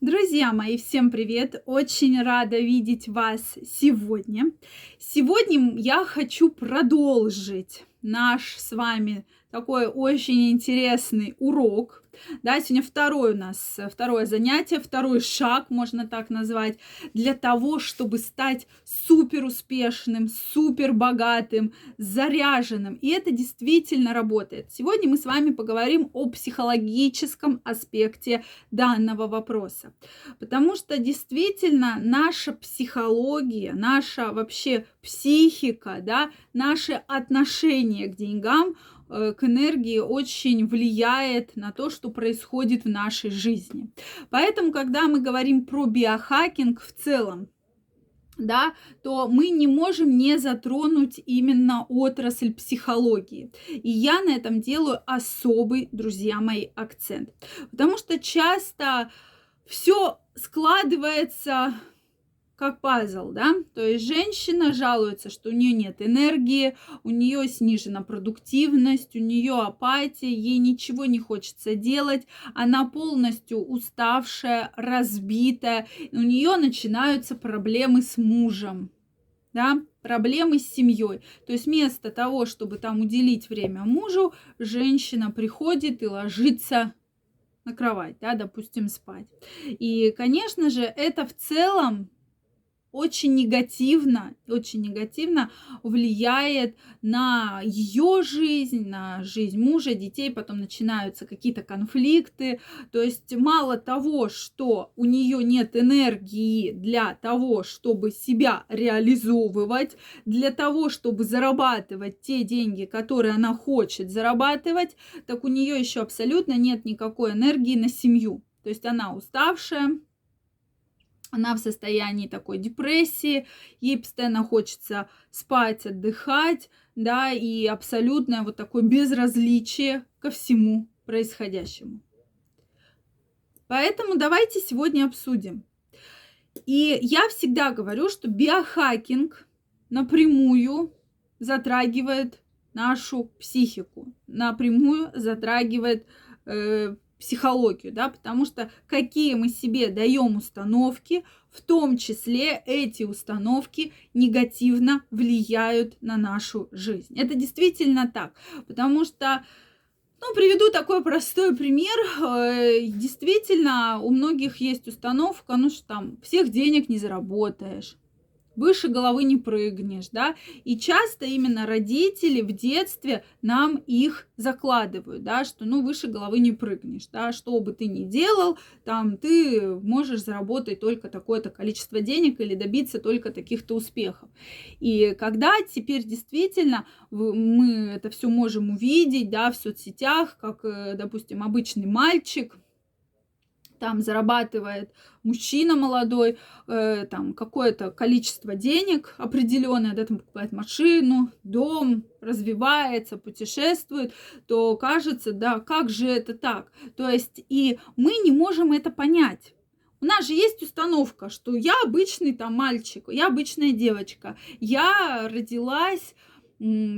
Друзья мои, всем привет! Очень рада видеть вас сегодня. Сегодня я хочу продолжить наш с вами такой очень интересный урок. Да, сегодня второй у нас, второе занятие, второй шаг, можно так назвать, для того, чтобы стать супер успешным, супер богатым, заряженным. И это действительно работает. Сегодня мы с вами поговорим о психологическом аспекте данного вопроса. Потому что действительно наша психология, наша вообще психика, да, наше отношение к деньгам – Э, к энергии очень влияет на то, что происходит в нашей жизни. Поэтому, когда мы говорим про биохакинг в целом, да, то мы не можем не затронуть именно отрасль психологии. И я на этом делаю особый, друзья мои, акцент. Потому что часто все складывается как пазл, да, то есть женщина жалуется, что у нее нет энергии, у нее снижена продуктивность, у нее апатия, ей ничего не хочется делать, она полностью уставшая, разбитая, у нее начинаются проблемы с мужем, да, проблемы с семьей. То есть вместо того, чтобы там уделить время мужу, женщина приходит и ложится на кровать, да, допустим, спать. И, конечно же, это в целом очень негативно, очень негативно влияет на ее жизнь, на жизнь мужа, детей, потом начинаются какие-то конфликты. То есть мало того, что у нее нет энергии для того, чтобы себя реализовывать, для того, чтобы зарабатывать те деньги, которые она хочет зарабатывать, так у нее еще абсолютно нет никакой энергии на семью. То есть она уставшая, она в состоянии такой депрессии, ей постоянно хочется спать, отдыхать, да, и абсолютное вот такое безразличие ко всему происходящему. Поэтому давайте сегодня обсудим. И я всегда говорю, что биохакинг напрямую затрагивает нашу психику, напрямую затрагивает э, психологию, да, потому что какие мы себе даем установки, в том числе эти установки негативно влияют на нашу жизнь. Это действительно так, потому что ну, приведу такой простой пример. Э, действительно, у многих есть установка, ну что там, всех денег не заработаешь выше головы не прыгнешь, да, и часто именно родители в детстве нам их закладывают, да, что ну выше головы не прыгнешь, да, что бы ты ни делал, там ты можешь заработать только такое-то количество денег или добиться только таких-то успехов. И когда теперь действительно мы это все можем увидеть, да, в соцсетях, как, э, допустим, обычный мальчик, там зарабатывает мужчина молодой, э, там какое-то количество денег определенное, да, там покупает машину, дом, развивается, путешествует, то кажется, да, как же это так? То есть и мы не можем это понять. У нас же есть установка, что я обычный там мальчик, я обычная девочка, я родилась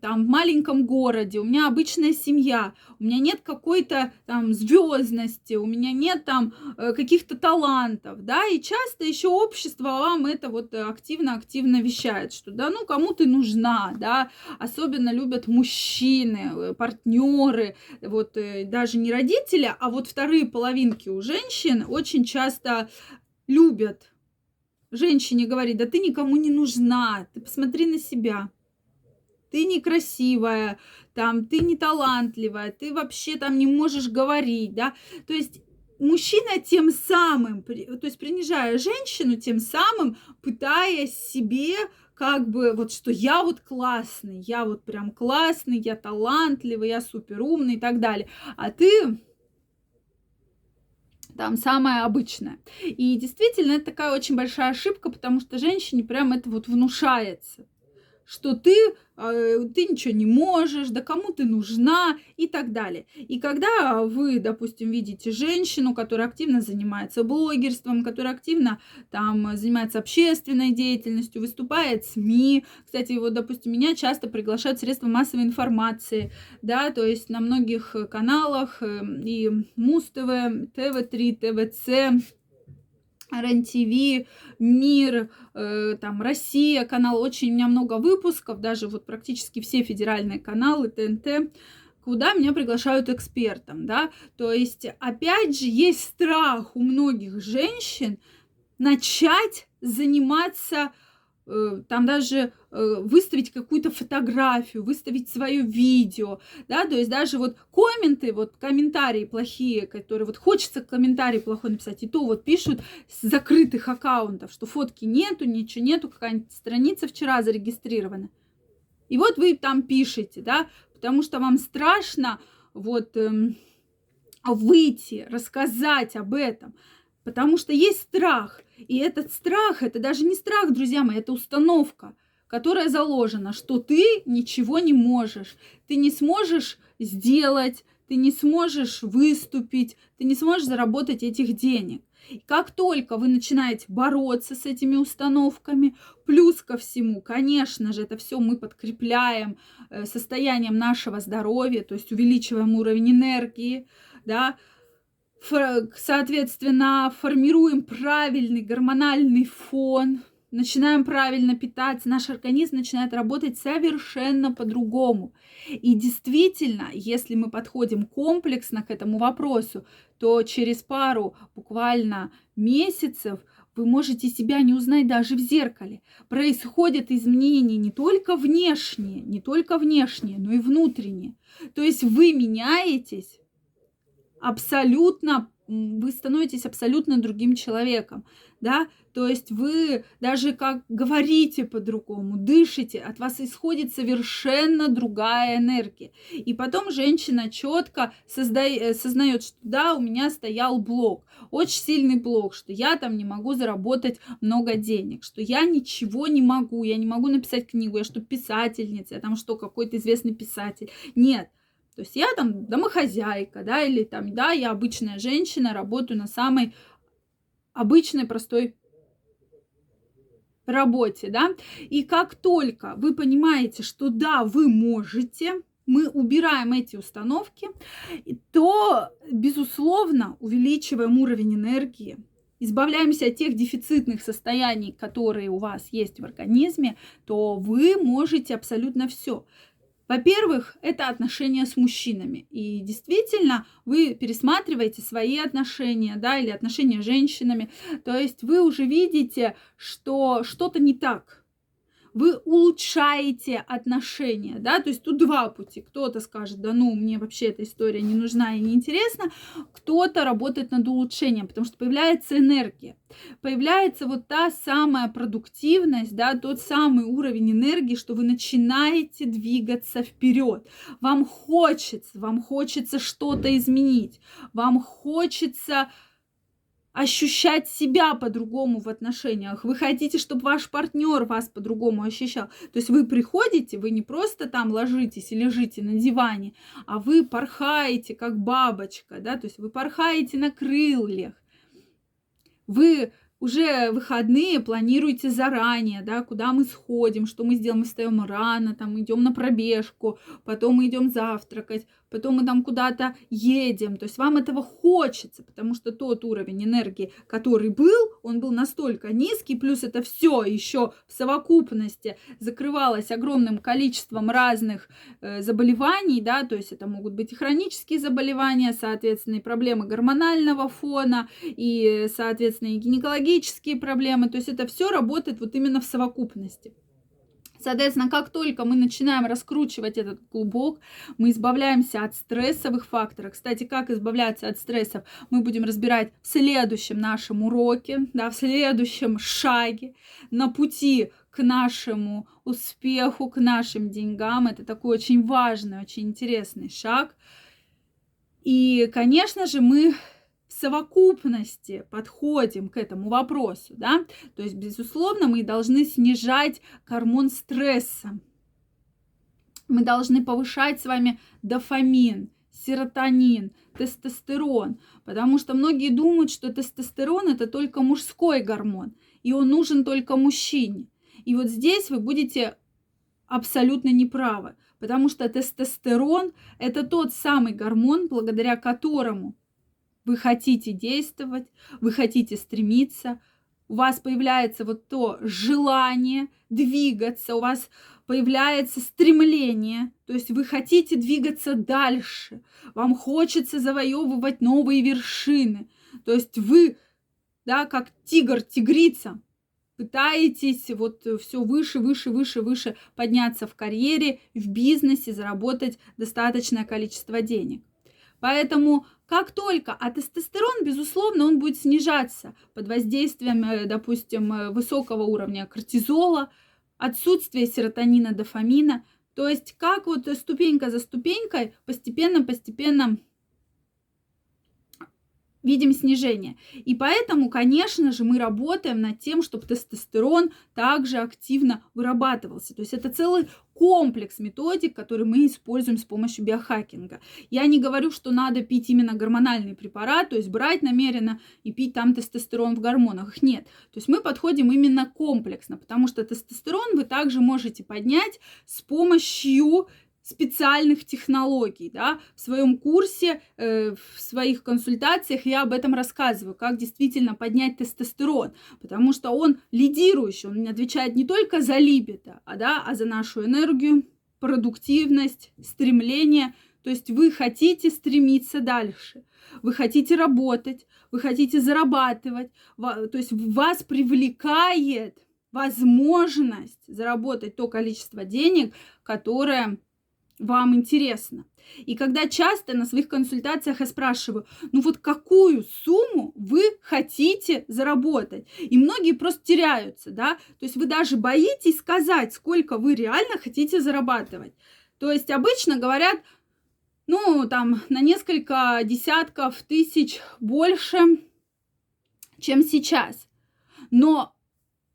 там в маленьком городе, у меня обычная семья, у меня нет какой-то там звездности, у меня нет там э, каких-то талантов, да, и часто еще общество вам это вот активно-активно вещает, что да, ну кому ты нужна, да, особенно любят мужчины, партнеры, вот э, даже не родители, а вот вторые половинки у женщин очень часто любят женщине говорить, да ты никому не нужна, ты посмотри на себя, ты некрасивая, там, ты не талантливая, ты вообще там не можешь говорить, да, то есть мужчина тем самым, то есть принижая женщину, тем самым пытаясь себе как бы вот что я вот классный, я вот прям классный, я талантливый, я супер умный и так далее. А ты там самая обычная. И действительно, это такая очень большая ошибка, потому что женщине прям это вот внушается что ты, э, ты ничего не можешь, да кому ты нужна и так далее. И когда вы, допустим, видите женщину, которая активно занимается блогерством, которая активно там занимается общественной деятельностью, выступает в СМИ, кстати, вот, допустим, меня часто приглашают средства массовой информации, да, то есть на многих каналах э, и Муз ТВ, ТВ3, ТВЦ, РЕН-ТВ, Мир, э, там, Россия, канал, очень у меня много выпусков, даже вот практически все федеральные каналы, ТНТ, куда меня приглашают экспертом, да, то есть, опять же, есть страх у многих женщин начать заниматься там даже э, выставить какую-то фотографию, выставить свое видео, да, то есть даже вот комменты, вот комментарии плохие, которые вот хочется комментарий плохой написать, и то вот пишут с закрытых аккаунтов, что фотки нету, ничего нету, какая-нибудь страница вчера зарегистрирована. И вот вы там пишете, да, потому что вам страшно вот эм, выйти, рассказать об этом. Потому что есть страх. И этот страх, это даже не страх, друзья мои, это установка, которая заложена, что ты ничего не можешь. Ты не сможешь сделать, ты не сможешь выступить, ты не сможешь заработать этих денег. Как только вы начинаете бороться с этими установками, плюс ко всему, конечно же, это все мы подкрепляем э, состоянием нашего здоровья, то есть увеличиваем уровень энергии, да, соответственно, формируем правильный гормональный фон, начинаем правильно питаться, наш организм начинает работать совершенно по-другому. И действительно, если мы подходим комплексно к этому вопросу, то через пару буквально месяцев вы можете себя не узнать даже в зеркале. Происходят изменения не только внешние, не только внешние, но и внутренние. То есть вы меняетесь абсолютно, вы становитесь абсолютно другим человеком, да, то есть вы даже как говорите по-другому, дышите, от вас исходит совершенно другая энергия. И потом женщина четко созда... сознает, что да, у меня стоял блок, очень сильный блок, что я там не могу заработать много денег, что я ничего не могу, я не могу написать книгу, я что писательница, я там что какой-то известный писатель. Нет, то есть я там домохозяйка, да, или там, да, я обычная женщина, работаю на самой обычной, простой работе, да. И как только вы понимаете, что да, вы можете, мы убираем эти установки, то, безусловно, увеличиваем уровень энергии, избавляемся от тех дефицитных состояний, которые у вас есть в организме, то вы можете абсолютно все. Во-первых, это отношения с мужчинами. И действительно, вы пересматриваете свои отношения, да, или отношения с женщинами. То есть вы уже видите, что что-то не так вы улучшаете отношения, да, то есть тут два пути. Кто-то скажет, да ну, мне вообще эта история не нужна и не интересна, кто-то работает над улучшением, потому что появляется энергия, появляется вот та самая продуктивность, да, тот самый уровень энергии, что вы начинаете двигаться вперед. Вам хочется, вам хочется что-то изменить, вам хочется ощущать себя по-другому в отношениях. Вы хотите, чтобы ваш партнер вас по-другому ощущал. То есть вы приходите, вы не просто там ложитесь и лежите на диване, а вы порхаете, как бабочка, да, то есть вы порхаете на крыльях. Вы уже выходные планируете заранее, да, куда мы сходим, что мы сделаем, мы встаем рано, там идем на пробежку, потом мы идем завтракать, потом мы там куда-то едем. То есть вам этого хочется, потому что тот уровень энергии, который был, он был настолько низкий, плюс это все еще в совокупности закрывалось огромным количеством разных э, заболеваний, да, то есть это могут быть и хронические заболевания, соответственно, и проблемы гормонального фона, и, соответственно, и гинекологические проблемы. То есть это все работает вот именно в совокупности. Соответственно, как только мы начинаем раскручивать этот клубок, мы избавляемся от стрессовых факторов. Кстати, как избавляться от стрессов, мы будем разбирать в следующем нашем уроке, да, в следующем шаге на пути к нашему успеху, к нашим деньгам. Это такой очень важный, очень интересный шаг. И, конечно же, мы совокупности подходим к этому вопросу, да, то есть, безусловно, мы должны снижать гормон стресса. Мы должны повышать с вами дофамин, серотонин, тестостерон, потому что многие думают, что тестостерон это только мужской гормон, и он нужен только мужчине. И вот здесь вы будете абсолютно неправы, потому что тестостерон это тот самый гормон, благодаря которому вы хотите действовать, вы хотите стремиться, у вас появляется вот то желание двигаться, у вас появляется стремление, то есть вы хотите двигаться дальше, вам хочется завоевывать новые вершины, то есть вы, да, как тигр, тигрица, пытаетесь вот все выше, выше, выше, выше подняться в карьере, в бизнесе, заработать достаточное количество денег. Поэтому как только, а тестостерон, безусловно, он будет снижаться под воздействием, э, допустим, э, высокого уровня кортизола, отсутствие серотонина, дофамина. То есть как вот ступенька за ступенькой постепенно-постепенно видим снижение. И поэтому, конечно же, мы работаем над тем, чтобы тестостерон также активно вырабатывался. То есть это целый комплекс методик, который мы используем с помощью биохакинга. Я не говорю, что надо пить именно гормональный препарат, то есть брать намеренно и пить там тестостерон в гормонах. Нет. То есть мы подходим именно комплексно, потому что тестостерон вы также можете поднять с помощью специальных технологий. Да? В своем курсе, э, в своих консультациях я об этом рассказываю, как действительно поднять тестостерон, потому что он лидирующий, он отвечает не только за либидо, а, да, а за нашу энергию, продуктивность, стремление. То есть вы хотите стремиться дальше, вы хотите работать, вы хотите зарабатывать, то есть вас привлекает возможность заработать то количество денег, которое вам интересно. И когда часто на своих консультациях я спрашиваю, ну вот какую сумму вы хотите заработать? И многие просто теряются, да, то есть вы даже боитесь сказать, сколько вы реально хотите зарабатывать. То есть обычно говорят, ну там на несколько десятков тысяч больше, чем сейчас. Но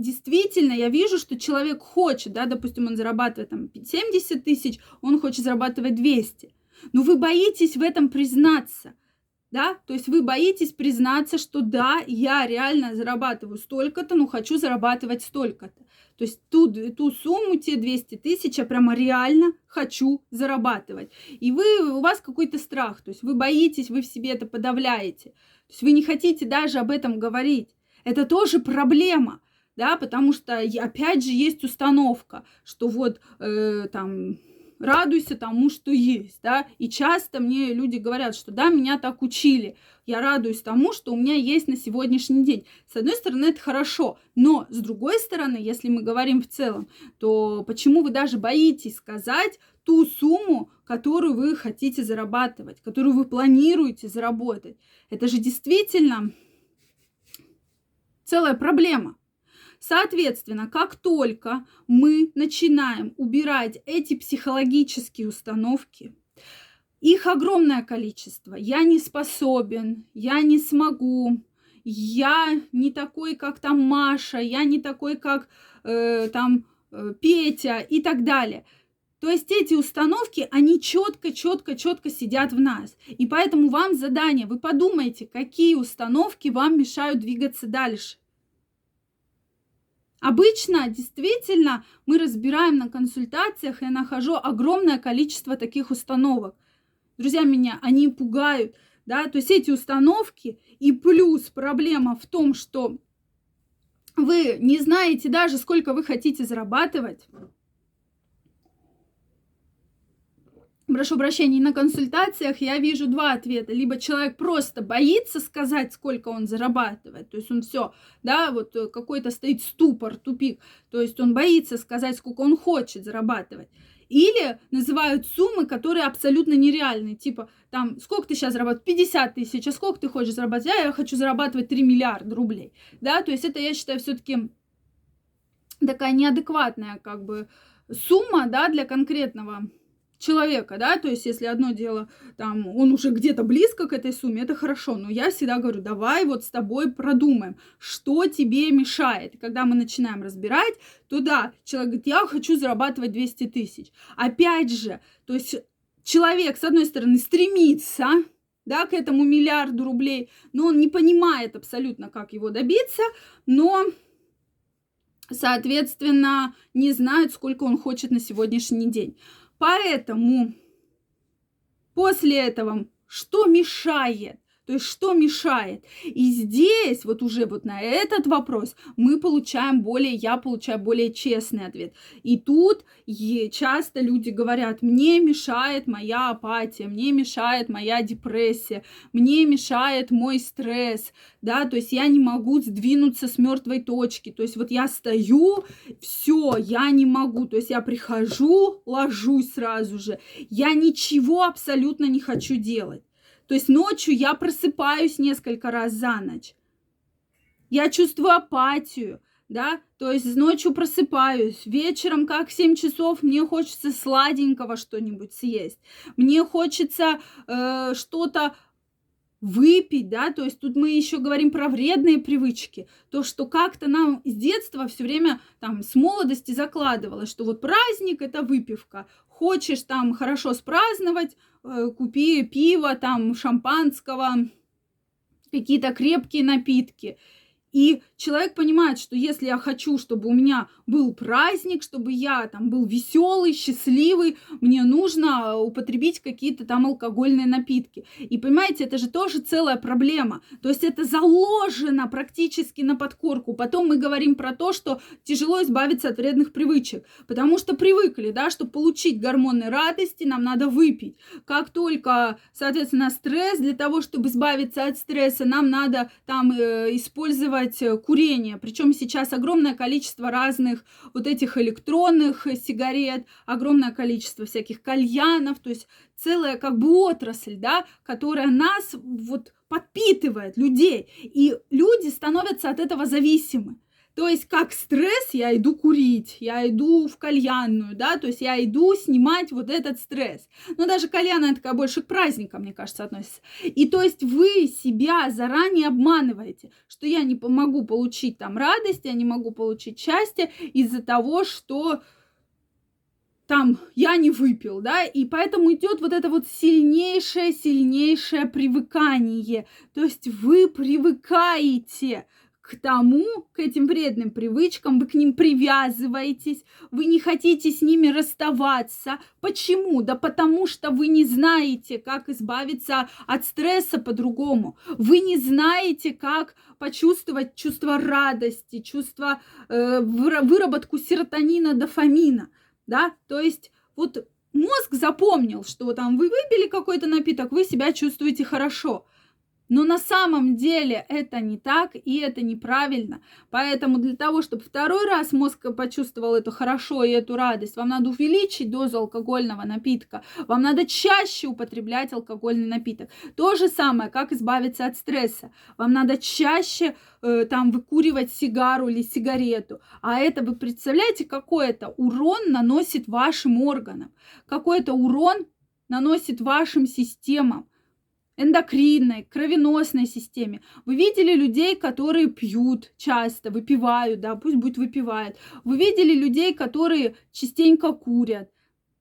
действительно я вижу, что человек хочет, да, допустим, он зарабатывает там 70 тысяч, он хочет зарабатывать 200. Но вы боитесь в этом признаться, да, то есть вы боитесь признаться, что да, я реально зарабатываю столько-то, но хочу зарабатывать столько-то. То есть ту, ту сумму, те 200 тысяч, я прямо реально хочу зарабатывать. И вы, у вас какой-то страх, то есть вы боитесь, вы в себе это подавляете. То есть вы не хотите даже об этом говорить. Это тоже проблема да, потому что опять же есть установка, что вот э, там радуйся тому, что есть, да, и часто мне люди говорят, что да, меня так учили, я радуюсь тому, что у меня есть на сегодняшний день. С одной стороны, это хорошо, но с другой стороны, если мы говорим в целом, то почему вы даже боитесь сказать ту сумму, которую вы хотите зарабатывать, которую вы планируете заработать? Это же действительно целая проблема. Соответственно, как только мы начинаем убирать эти психологические установки, их огромное количество. Я не способен, я не смогу, я не такой, как там Маша, я не такой, как э, там э, Петя и так далее. То есть эти установки, они четко, четко, четко сидят в нас. И поэтому вам задание, вы подумайте, какие установки вам мешают двигаться дальше. Обычно действительно мы разбираем на консультациях, я нахожу огромное количество таких установок. Друзья меня, они пугают, да, то есть эти установки и плюс проблема в том, что вы не знаете даже, сколько вы хотите зарабатывать, прошу прощения, на консультациях я вижу два ответа. Либо человек просто боится сказать, сколько он зарабатывает, то есть он все, да, вот э, какой-то стоит ступор, тупик, то есть он боится сказать, сколько он хочет зарабатывать. Или называют суммы, которые абсолютно нереальные. Типа, там, сколько ты сейчас зарабатываешь? 50 тысяч. А сколько ты хочешь зарабатывать? А я хочу зарабатывать 3 миллиарда рублей. Да, то есть это, я считаю, все-таки такая неадекватная, как бы, сумма, да, для конкретного человека, да, то есть если одно дело, там, он уже где-то близко к этой сумме, это хорошо, но я всегда говорю, давай вот с тобой продумаем, что тебе мешает. Когда мы начинаем разбирать, то да, человек говорит, я хочу зарабатывать 200 тысяч. Опять же, то есть человек, с одной стороны, стремится, да, к этому миллиарду рублей, но он не понимает абсолютно, как его добиться, но соответственно, не знает, сколько он хочет на сегодняшний день. Поэтому после этого что мешает? То есть что мешает? И здесь вот уже вот на этот вопрос мы получаем более, я получаю более честный ответ. И тут часто люди говорят, мне мешает моя апатия, мне мешает моя депрессия, мне мешает мой стресс, да, то есть я не могу сдвинуться с мертвой точки. То есть вот я стою, все, я не могу. То есть я прихожу, ложусь сразу же. Я ничего абсолютно не хочу делать. То есть ночью я просыпаюсь несколько раз за ночь. Я чувствую апатию, да, то есть ночью просыпаюсь, вечером, как 7 часов, мне хочется сладенького что-нибудь съесть, мне хочется э, что-то выпить, да, то есть тут мы еще говорим про вредные привычки, то, что как-то нам с детства все время там с молодости закладывалось, что вот праздник это выпивка, хочешь там хорошо спраздновать, э, купи пиво, там шампанского, какие-то крепкие напитки. И человек понимает, что если я хочу, чтобы у меня был праздник, чтобы я там был веселый, счастливый, мне нужно употребить какие-то там алкогольные напитки. И понимаете, это же тоже целая проблема. То есть это заложено практически на подкорку. Потом мы говорим про то, что тяжело избавиться от вредных привычек, потому что привыкли, да, что получить гормоны радости, нам надо выпить. Как только, соответственно, стресс, для того, чтобы избавиться от стресса, нам надо там э, использовать делать э, курение. Причем сейчас огромное количество разных вот этих электронных сигарет, огромное количество всяких кальянов, то есть целая как бы отрасль, да, которая нас вот подпитывает людей. И люди становятся от этого зависимы. То есть как стресс я иду курить, я иду в кальянную, да, то есть я иду снимать вот этот стресс. Но даже кальяна это больше к праздникам, мне кажется, относится. И то есть вы себя заранее обманываете, что я не могу получить там радость, я не могу получить счастье из-за того, что там я не выпил, да, и поэтому идет вот это вот сильнейшее, сильнейшее привыкание. То есть вы привыкаете к тому, к этим вредным привычкам, вы к ним привязываетесь, вы не хотите с ними расставаться. Почему? Да потому что вы не знаете, как избавиться от стресса по-другому. Вы не знаете, как почувствовать чувство радости, чувство э, выработку серотонина, дофамина. Да? То есть вот мозг запомнил, что там вы выпили какой-то напиток, вы себя чувствуете хорошо. Но на самом деле это не так, и это неправильно. Поэтому для того, чтобы второй раз мозг почувствовал это хорошо и эту радость, вам надо увеличить дозу алкогольного напитка. Вам надо чаще употреблять алкогольный напиток. То же самое, как избавиться от стресса. Вам надо чаще э, там выкуривать сигару или сигарету. А это вы представляете, какой это урон наносит вашим органам, какой это урон наносит вашим системам эндокринной, кровеносной системе. Вы видели людей, которые пьют часто, выпивают, да, пусть будет выпивает. Вы видели людей, которые частенько курят.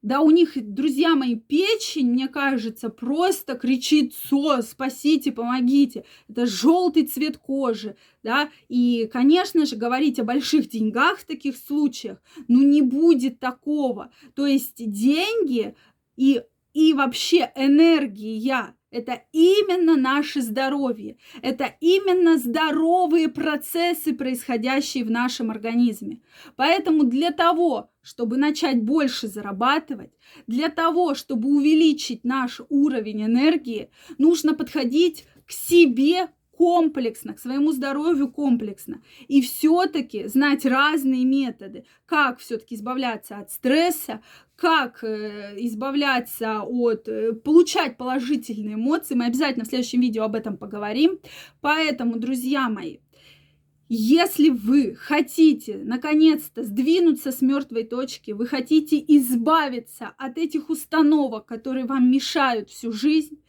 Да, у них, друзья мои, печень, мне кажется, просто кричит «СОС, спасите, помогите!» Это желтый цвет кожи, да, и, конечно же, говорить о больших деньгах в таких случаях, ну, не будет такого. То есть деньги и, и вообще энергия это именно наше здоровье. Это именно здоровые процессы, происходящие в нашем организме. Поэтому для того, чтобы начать больше зарабатывать, для того, чтобы увеличить наш уровень энергии, нужно подходить к себе комплексно, к своему здоровью комплексно. И все-таки знать разные методы, как все-таки избавляться от стресса, как э, избавляться от, э, получать положительные эмоции. Мы обязательно в следующем видео об этом поговорим. Поэтому, друзья мои, если вы хотите наконец-то сдвинуться с мертвой точки, вы хотите избавиться от этих установок, которые вам мешают всю жизнь,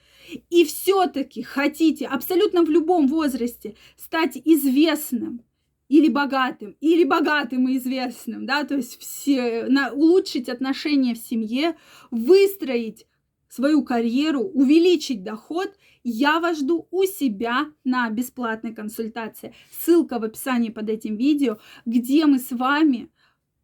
и все-таки хотите абсолютно в любом возрасте стать известным или богатым, или богатым и известным, да, то есть все, на, улучшить отношения в семье, выстроить свою карьеру, увеличить доход, я вас жду у себя на бесплатной консультации. Ссылка в описании под этим видео, где мы с вами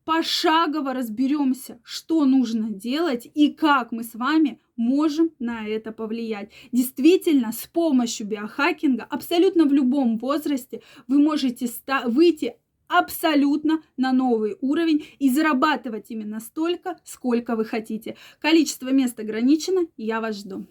пошагово разберемся, что нужно делать и как мы с вами можем на это повлиять. Действительно, с помощью биохакинга абсолютно в любом возрасте вы можете выйти абсолютно на новый уровень и зарабатывать именно столько, сколько вы хотите. Количество мест ограничено, я вас жду.